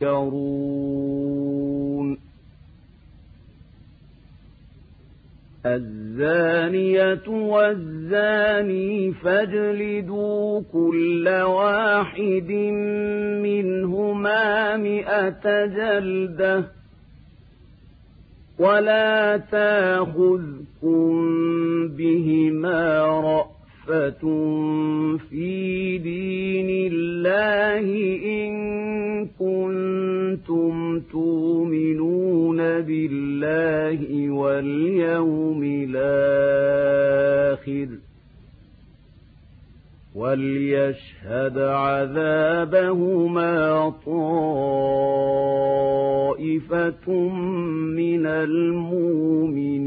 تذكرون الزانية والزاني فاجلدوا كل واحد منهما مئة جلدة ولا تاخذكم بهما رأفة في دين الله إن كنتم تؤمنون بالله واليوم الآخر وليشهد عذابهما طائفة من المؤمنين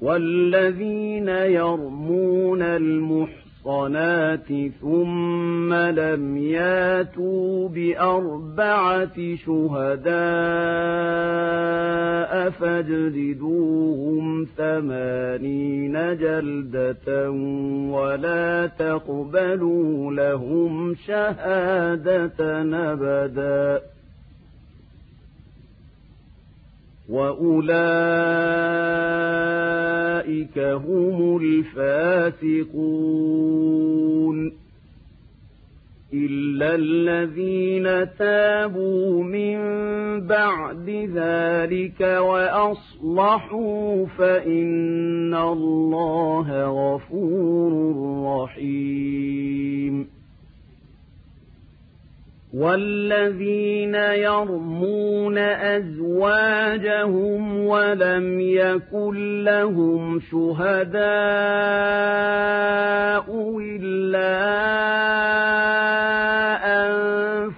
والذين يرمون المحصنات ثم لم ياتوا بأربعة شهداء فاجلدوهم ثمانين جلدة ولا تقبلوا لهم شهادة أبداً وأولئك هم الفاسقون إلا الذين تابوا من بعد ذلك وأصلحوا فإن الله غفور رحيم والذين يرمون أزواجهم ولم يكن لهم شهداء إلا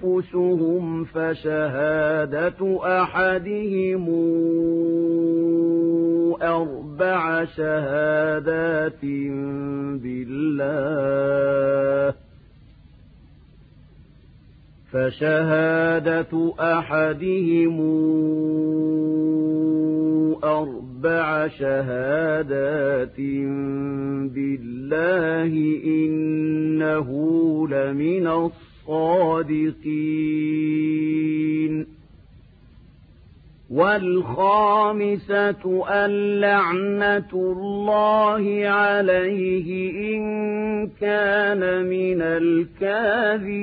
أنفسهم فشهادة أحدهم أربع شهادات بالله فشهادة أحدهم أربع شهادات بالله إنه لمن الصادقين. والخامسة اللعنة الله عليه إن كان من الكاذبين.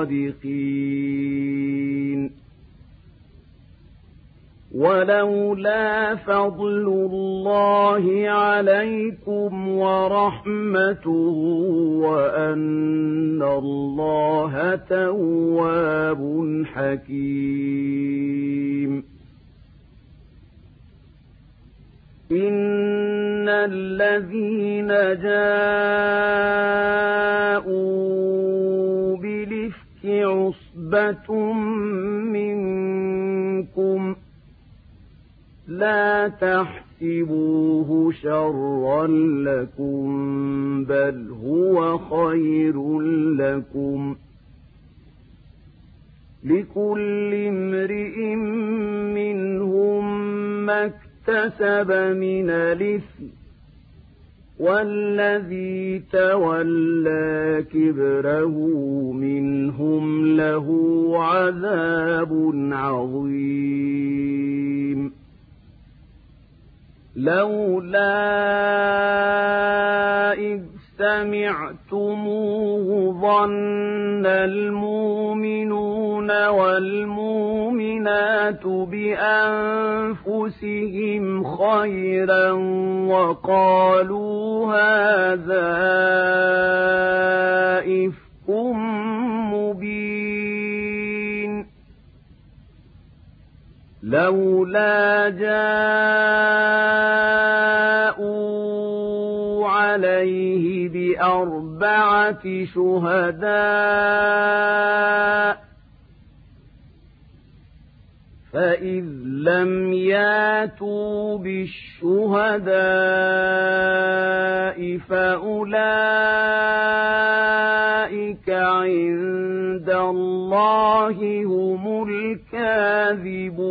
الصادقين. ولولا فضل الله عليكم ورحمته وأن الله تواب حكيم. إن الذين جاءوا عصبة منكم لا تحسبوه شرا لكم بل هو خير لكم لكل امرئ منهم ما اكتسب من الإثم والذي تولى كبره منهم له عذاب عظيم. لولا إذ سمعتموه ظن المؤمنون والمؤمنات بأنفسهم خيرا وقالوا هذا إفك مبين. لولا جاءوا بأربعة شهداء فإذ لم ياتوا بالشهداء فأولئك عند الله هم الكاذبون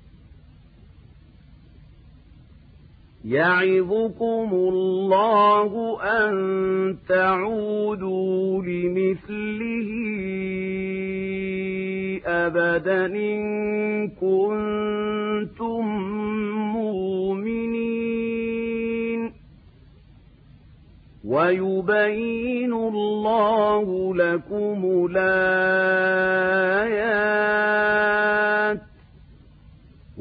يعظكم الله أن تعودوا لمثله أبدا إن كنتم مؤمنين. ويبين الله لكم الآيات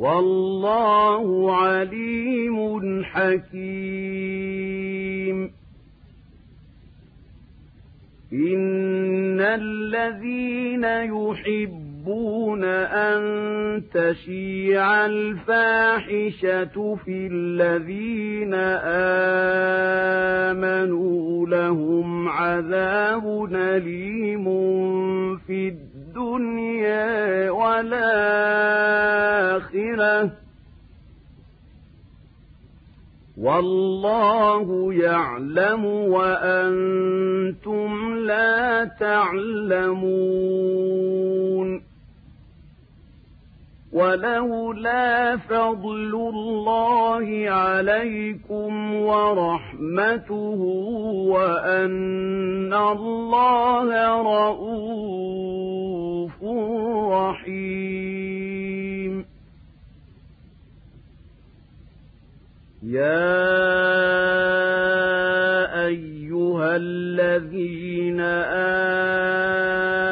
والله عليم حكيم. إن الذين يحبون أن تشيع الفاحشة في الذين آمنوا لهم عذاب أليم في الدنيا الدنيا والآخرة. والله يعلم وأنتم لا تعلمون. ولولا فضل الله عليكم ورحمته وأن الله رؤوف رحيم. يا أيها الذين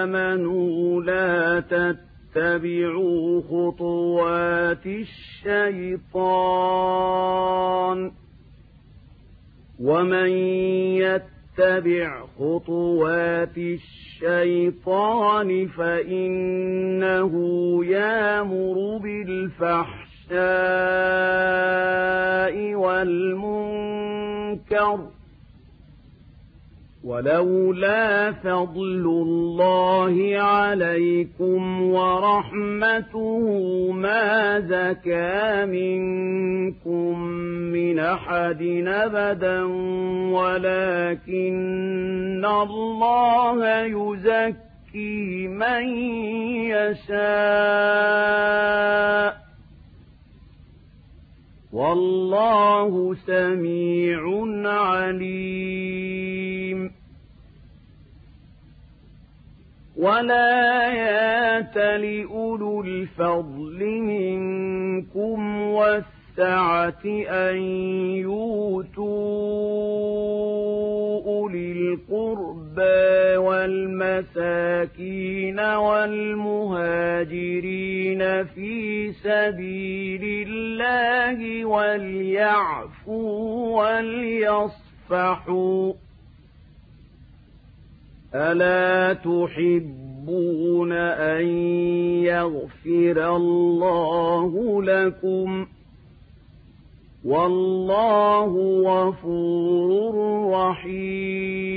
آمنوا لا تتقوا اتبعوا خطوات الشيطان. ومن يتبع خطوات الشيطان فإنه يامر بالفحشاء والمنكر ولولا فضل الله عليكم ورحمته ما زكى منكم من أحد أبدا ولكن الله يزكي من يشاء. والله سميع عليم. ولا لأولو الفضل منكم والسعة أن يؤتوا أولي القربى والمساكين والمهاجرين في سبيل الله وليعفوا وليصفحوا ألا تحبون أن يغفر الله لكم والله غفور رحيم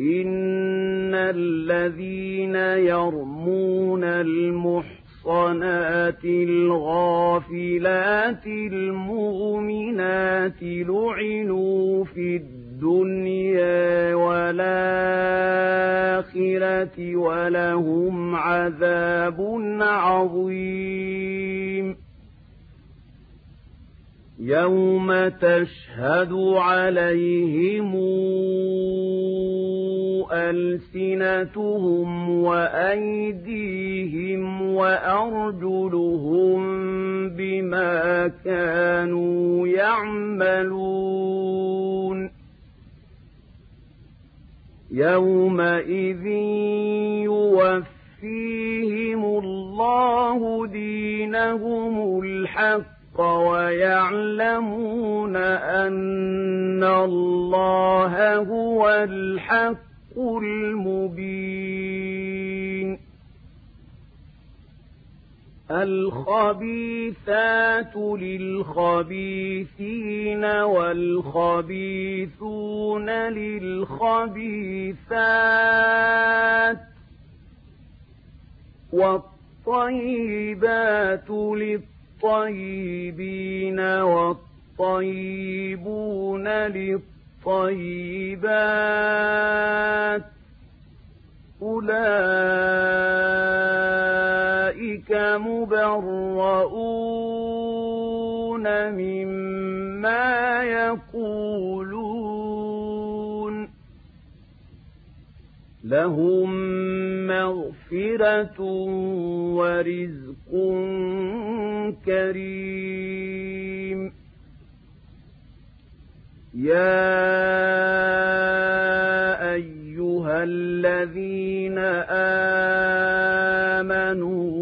إن الذين يرمون المحصنات الغافلات المؤمنات لعنوا في الدنيا والآخرة ولهم عذاب عظيم. يوم تشهد عليهم ألسنتهم وأيديهم وأرجلهم بما كانوا يعملون. يومئذ يوفيهم الله دينهم الحق ويعلمون أن الله هو الحق المبين الخبيثات للخبيثين والخبيثون للخبيثات والطيبات للطيبين والطيبون للطيبات أولئك مبرؤون مما يقولون لهم مغفرة ورزق كريم يا أيها الذين آمنوا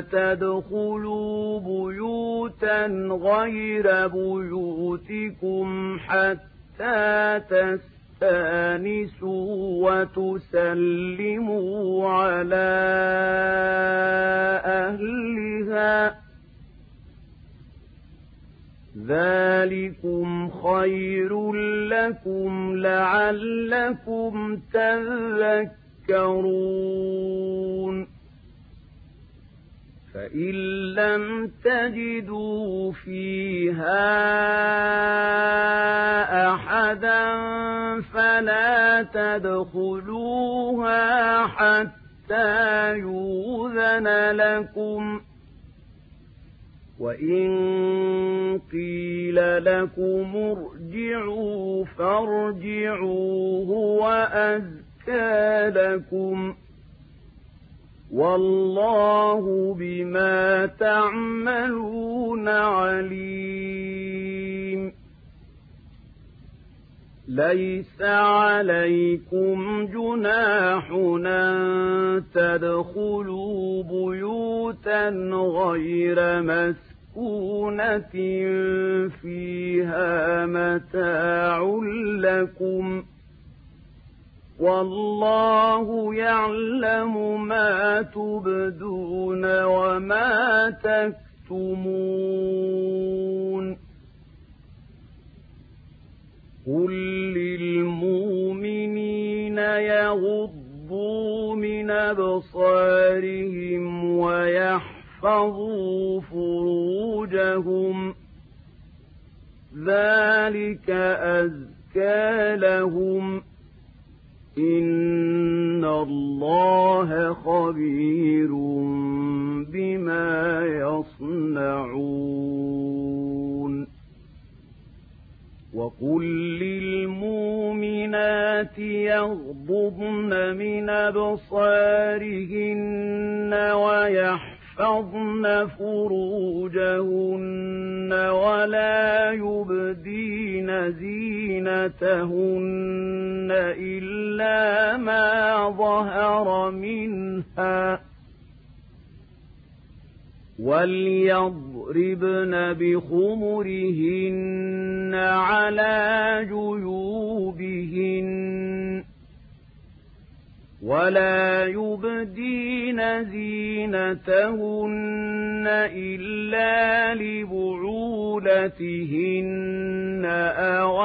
تدخلوا بيوتا غير بيوتكم حتى تستأنسوا وتسلموا على أهلها. ذلكم خير لكم لعلكم تذكرون. فإن لم تجدوا فيها أحدا فلا تدخلوها حتى يوذن لكم ۖ وإن قيل لكم ارجعوا فارجعوا هو أزكى لكم والله بما تعملون عليم. ليس عليكم جناح أن تدخلوا بيوتا غير مسكونة فيها متاع لكم والله يعلم ما تبدون وما تكتمون. قل للمؤمنين يغضوا من أبصارهم ويحفظوا فروجهم. ذلك أزكى لهم. إن الله خبير بما يصنعون وقل للمؤمنات يغضضن من أبصارهن ويحفظن فروجهن ولا يبدين زينتهن إلا ما ظهر منها وليضربن بخمرهن على جيوبهن ولا يبدين زينتهن إلا لبعولتهن أو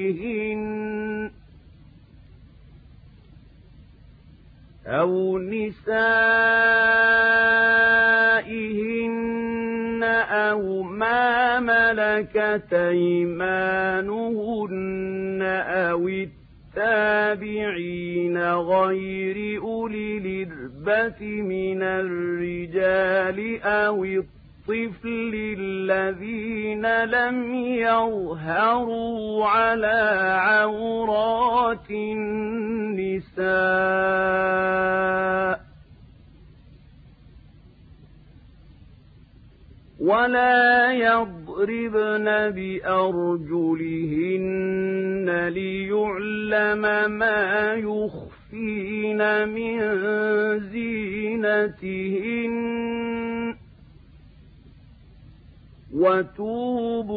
نسائهن أو نسائهن أو ما ملكت أيمانهن أو التابعين غير أولي الإربة من الرجال أو الطفل الذين لم يظهروا على عورات النساء ولا يضربن بأرجلهن ليعلم ما يخفين من زينتهن وتوبوا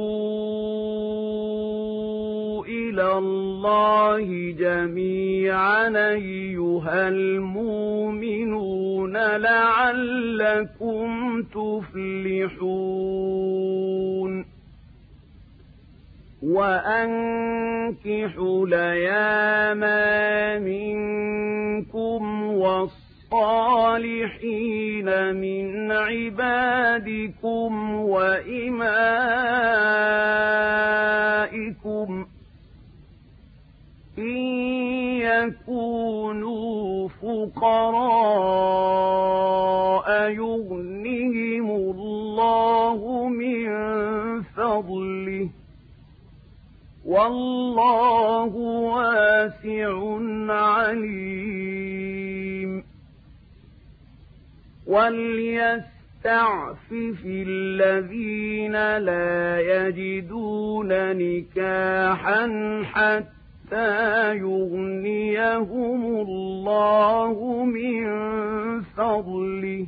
إلى الله جميعا أيها المؤمنون لعلكم تفلحون وأنكحوا ليام منكم والصالحين من عبادكم وإمائكم إن يكونوا فقراء يغنهم الله من فضله والله واسع عليم وليستعفف الذين لا يجدون نكاحا حتى يغنيهم الله من فضله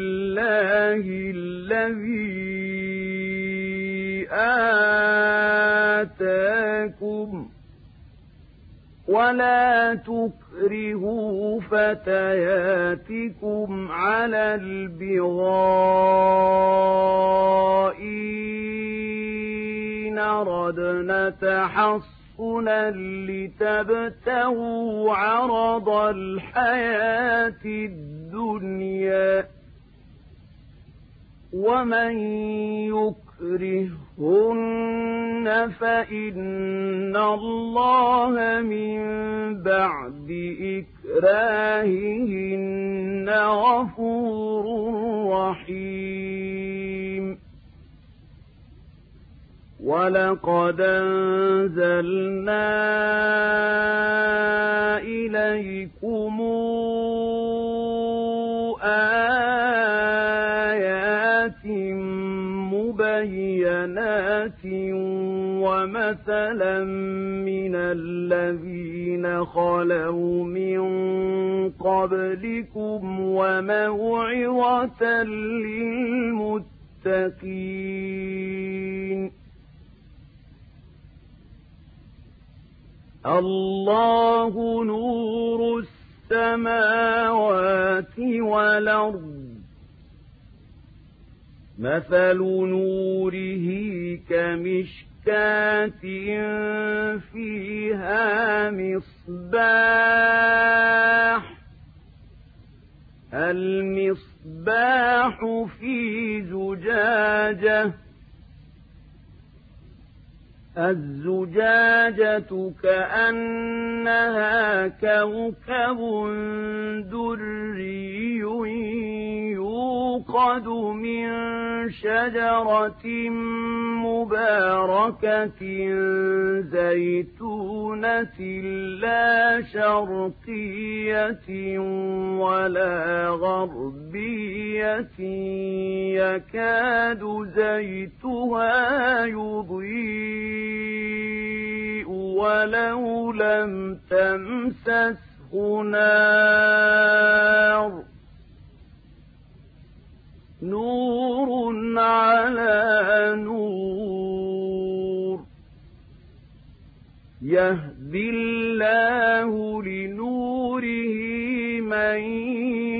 الذي آتاكم ولا تكرهوا فتياتكم على البغاء إن أردنا تحصنا لتبتغوا عرض الحياة الدنيا ومن يكرهن فإن الله من بعد إكراههن غفور رحيم. ولقد أنزلنا إليكم بينات ومثلا من الذين خلوا من قبلكم وموعظة للمتقين الله نور السماوات والأرض مثل نوره كمشكاة فيها مصباح المصباح في زجاجه الزجاجة كأنها كوكب دري يوقد من شجرة مباركة زيتونة لا شرقية ولا غربية. يكاد زيتها يضيء. ولو لم تمسسه نار نور على نور يهدي الله لنوره من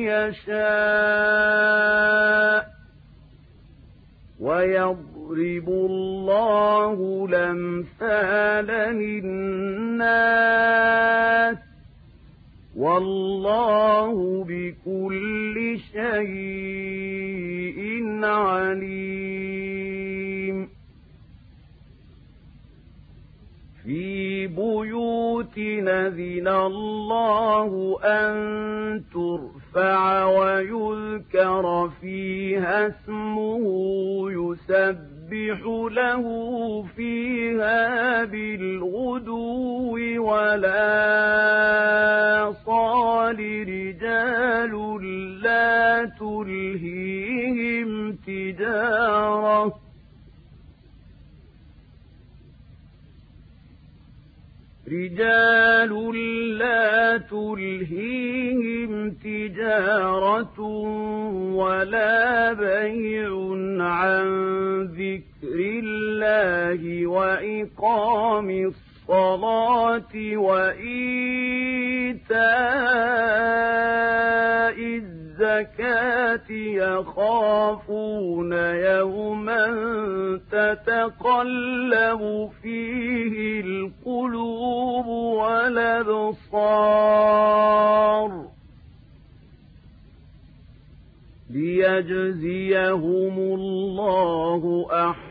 يشاء ويضرب الله الأمثال للناس والله بكل شيء عليم. في بيوت نذن الله أن ترفع ويذكر فيها اسمه يسبح له فيها بالغدو ولا صال رجال لا تلهيهم تجارة. رجال لا تلهيهم تجارة ولا بيع عن ذكر الله وإقام الصلاة وإيتاء الزكاة يخافون يوما تتقلب فيه القلوب والأبصار ليجزيهم الله أحسن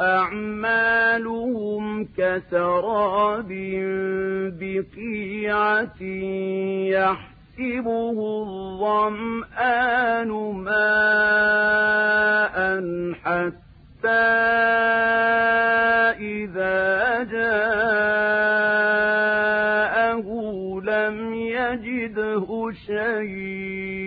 أعمالهم كسراب بقيعة يحسبه الظمآن ماء حتى إذا جاءه لم يجده شيئا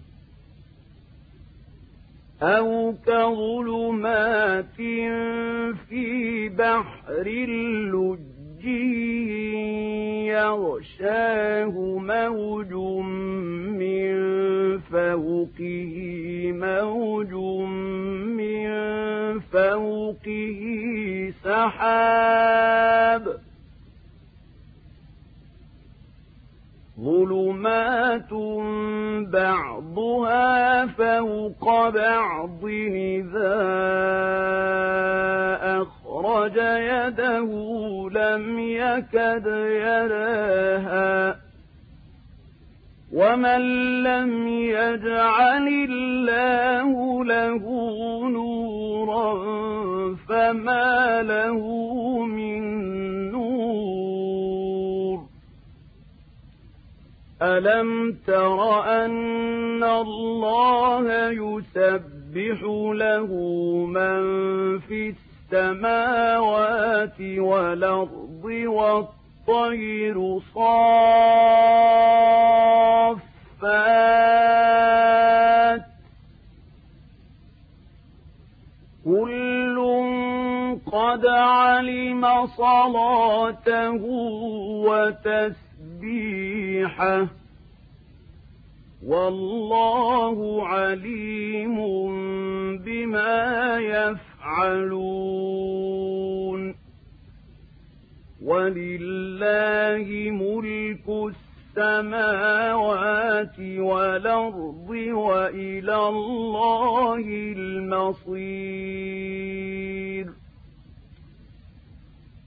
أو كظلمات في بحر اللج يغشاه موج من فوقه موج من فوقه سحاب. ظلمات بعضها فوق بعض إذا أخرج يده لم يكد يراها ومن لم يجعل الله له نورا فما له من ألم تر أن الله يسبح له من في السماوات والأرض والطير صافات كل قد علم صلاته وتسبيحه تسبيحه والله عليم بما يفعلون. ولله ملك السماوات والأرض وإلى الله المصير.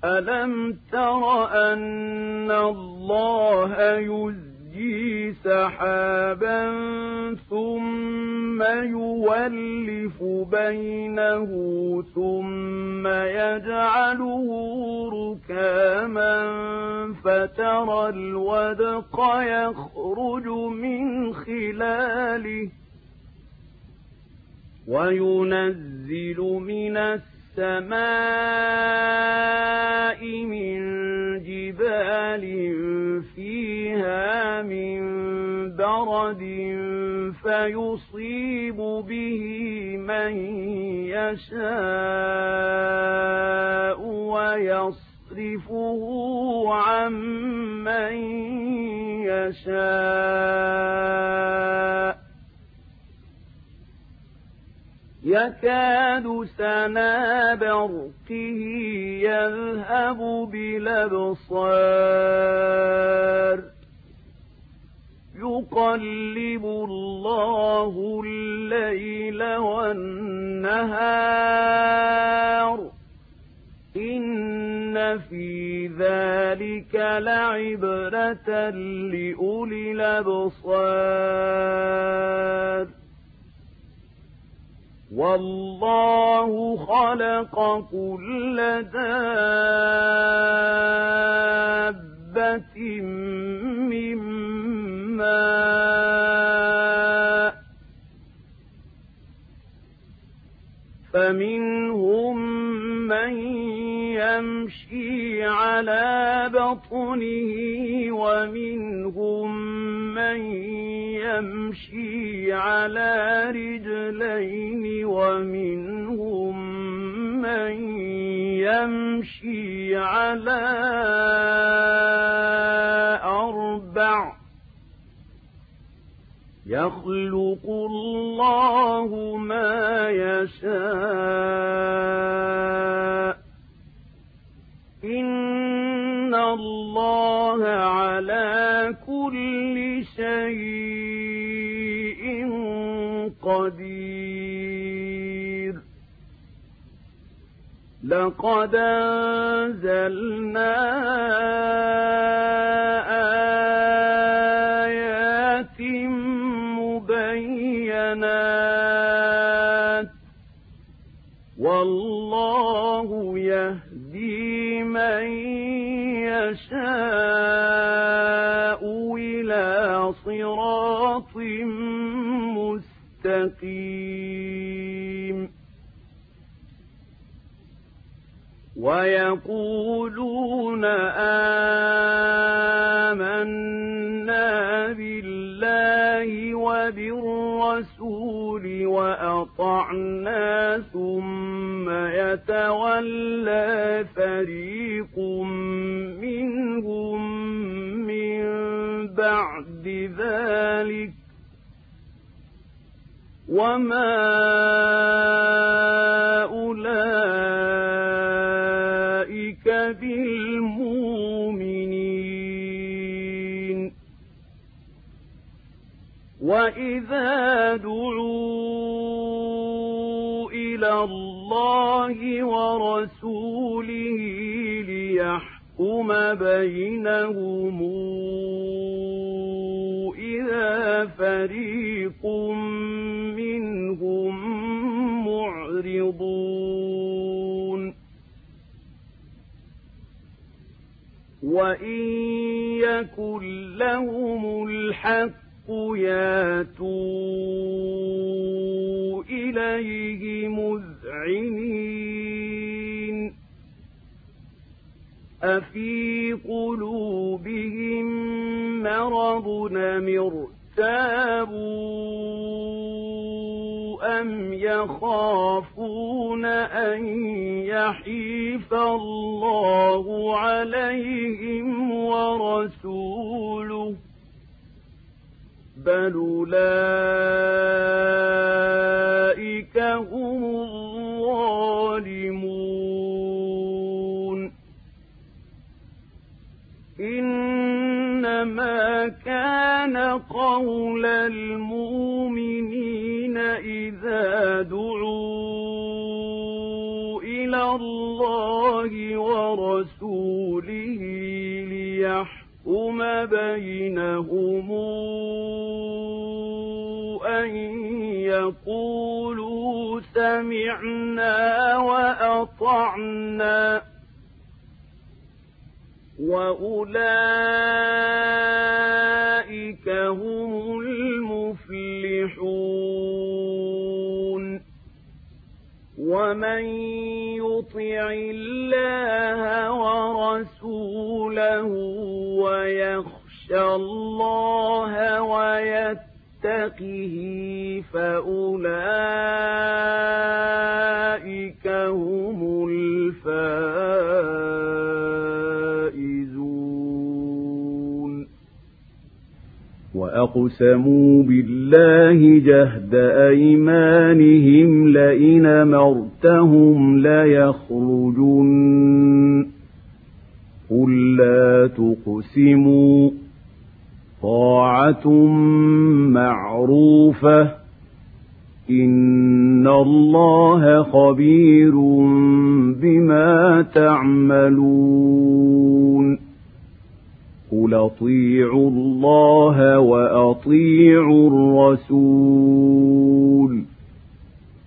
ألم تر أن الله يزجي سحابا ثم يولف بينه ثم يجعله ركاما فترى الودق يخرج من خلاله وينزل من السماء من جبال فيها من برد فيصيب به من يشاء ويصرفه عن من يشاء يكاد سنا برقه يذهب بالأبصار. يقلب الله الليل والنهار. إن في ذلك لعبرة لأولي الأبصار. والله خلق كل دابة من ماء فمنهم من يمشي على بطنه ومنهم من يمشي على رجلين ومنهم من يمشي على أربع. يخلق الله ما يشاء. إن الله على كل شيء قدير. لقد أنزلنا وإن يكن لهم الحق ياتوا إليه مذعنين. أفي قلوبهم مرض ارتابوا؟ أم يخافون أن يحيف الله عليهم ورسوله بل أولئك هم الظالمون إنما كان قول المؤمنين إذا دعوا إلى الله ورسوله ليحكم بينهم أن يقولوا سمعنا وأطعنا وأولئك هم ومن يطع الله ورسوله ويخشى الله ويتقه فأولئك هم الفائزون. وأقسموا بالله جهد أيمانهم لئن مرتهم ليخرجن قل لا تقسموا طاعة معروفة إن الله خبير بما تعملون قل اطيعوا الله وأطيعوا الرسول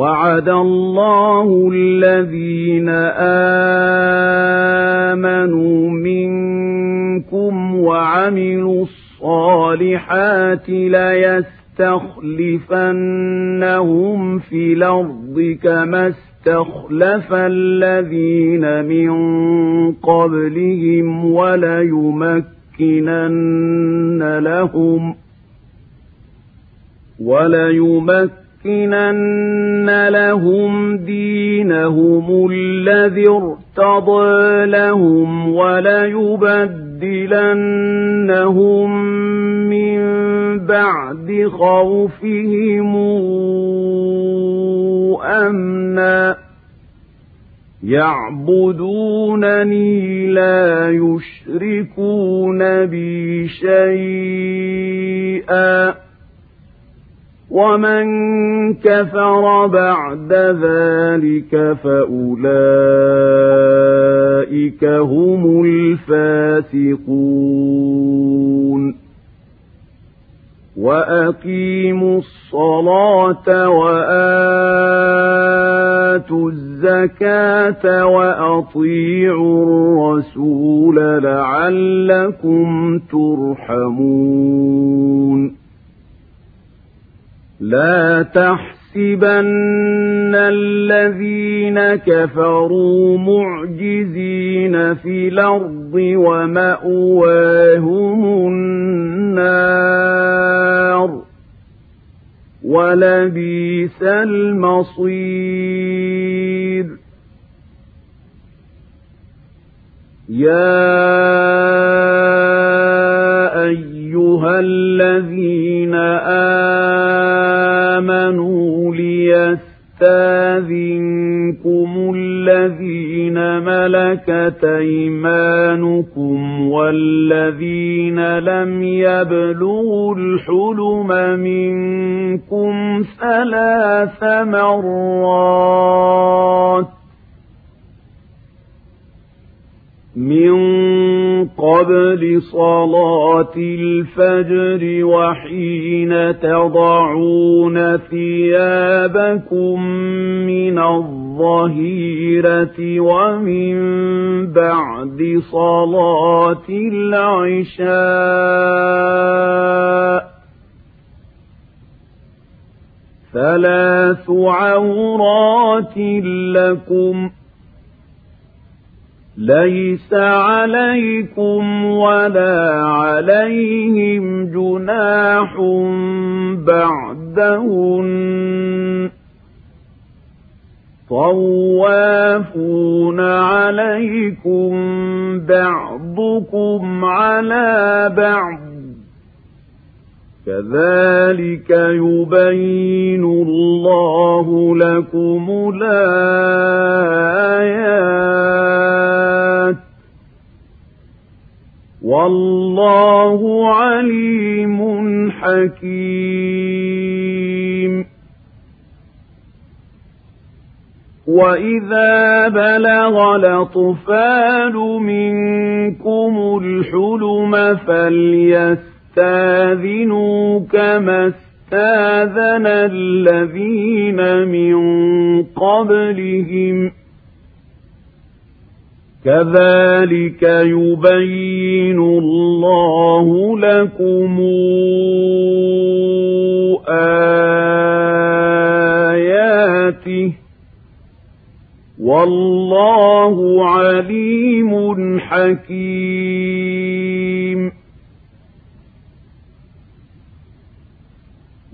وعد الله الذين آمنوا منكم وعملوا الصالحات ليستخلفنهم في الأرض كما استخلف الذين من قبلهم وليمكنن لهم وليمكنن لهم دينهم الذي ارتضى لهم وليبدلنهم من بعد خوفهم أمنا. يعبدونني لا يشركون بي شيئا. ومن كفر بعد ذلك فأولئك هم الفاسقون وأقيموا الصلاة وآتوا الزكاة وأطيعوا الرسول لعلكم ترحمون لا تحسبن الذين كفروا معجزين في الأرض ومأواهم النار ولبيس المصير. يا أيها الذين آمنوا ليستاذنكم الذين ملكت أيمانكم والذين لم يبلغوا الحلم منكم ثلاث مرات من قبل صلاة الفجر وحين تضعون ثيابكم من الظهيرة ومن بعد صلاة العشاء ثلاث عورات لكم ليس عليكم ولا عليهم جناح بعدهن طوافون عليكم بعضكم على بعض كذلك يبين الله لكم الآيات. والله عليم حكيم. وإذا بلغ الأطفال منكم الحلم فليس يستاذنوا كما استاذن الذين من قبلهم. كذلك يبين الله لكم آياته. والله عليم حكيم.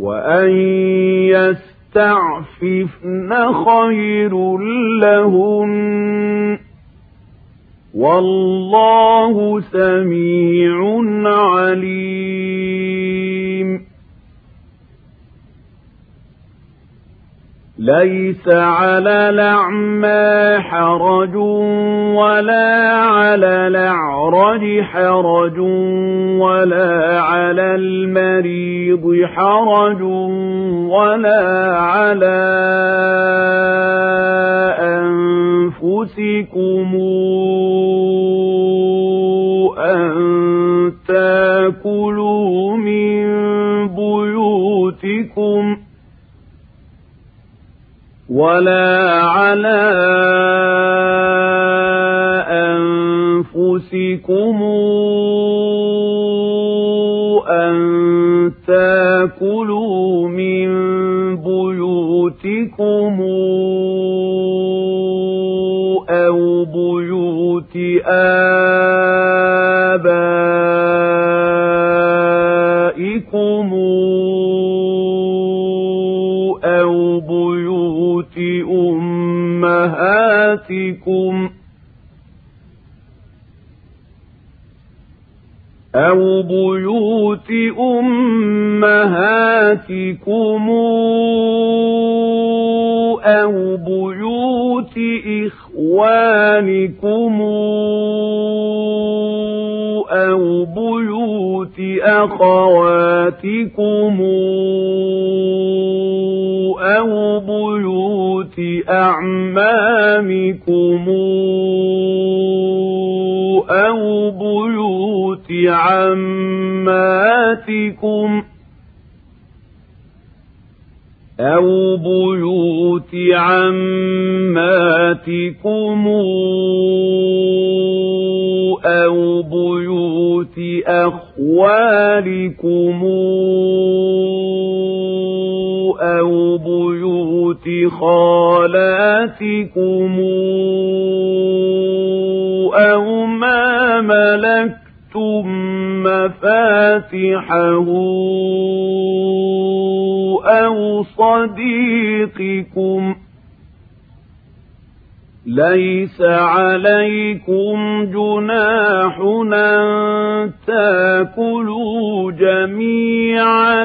وأن يستعففن خير لهن والله سميع عليم ليس على الأعمى حرج ولا على الأعرج حرج ولا على المريض حرج ولا على أنفسكم أن تأكلوا من بيوتكم ولا على أنفسكم أن تاكلوا من بيوتكم أو بيوت آبائكم أمهاتكم أو بيوت أمهاتكم أو بيوت إخوانكم أو بيوت أخواتكم أو بيوت أعمامكم أو بيوت عماتكم أو بيوت عماتكم أو بيوت أخوالكم أو بيوت خالاتكم أو ما ملكتم مفاتحه أو صديقكم ليس عليكم جناح أن تاكلوا جميعا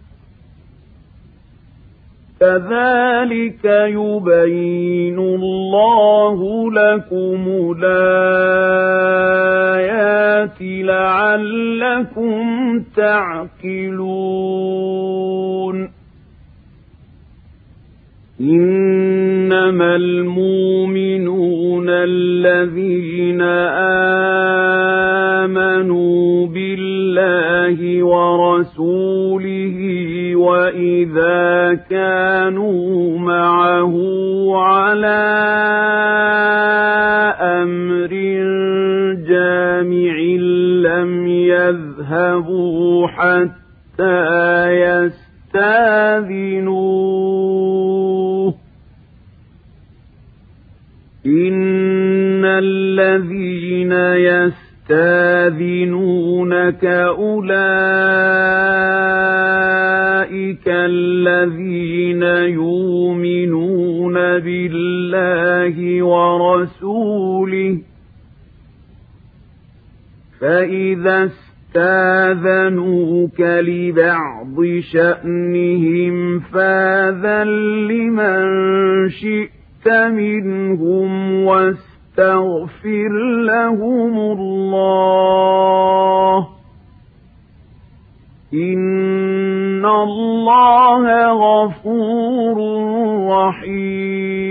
كذلك يبين الله لكم الآيات لعلكم تعقلون. إنما المؤمنون الذين آمنوا بالله ورسوله وإذا كانوا معه على أمر جامع لم يذهبوا حتى يستاذنوه. إن الذين يستاذنونك أولئك الذين يؤمنون بالله ورسوله. فإذا استاذنوك لبعض شأنهم فاذن لمن شئت منهم واستغفر لهم الله. إن الله غفور رحيم.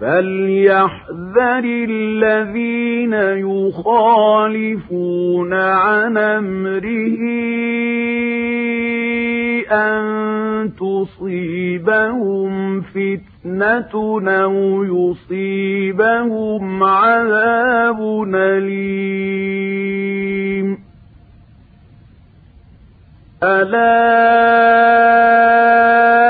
فليحذر الذين يخالفون عن امره ان تصيبهم فتنه أو يصيبهم عذاب اليم الا ان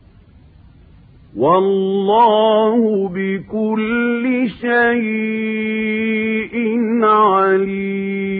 والله بكل شيء عليم.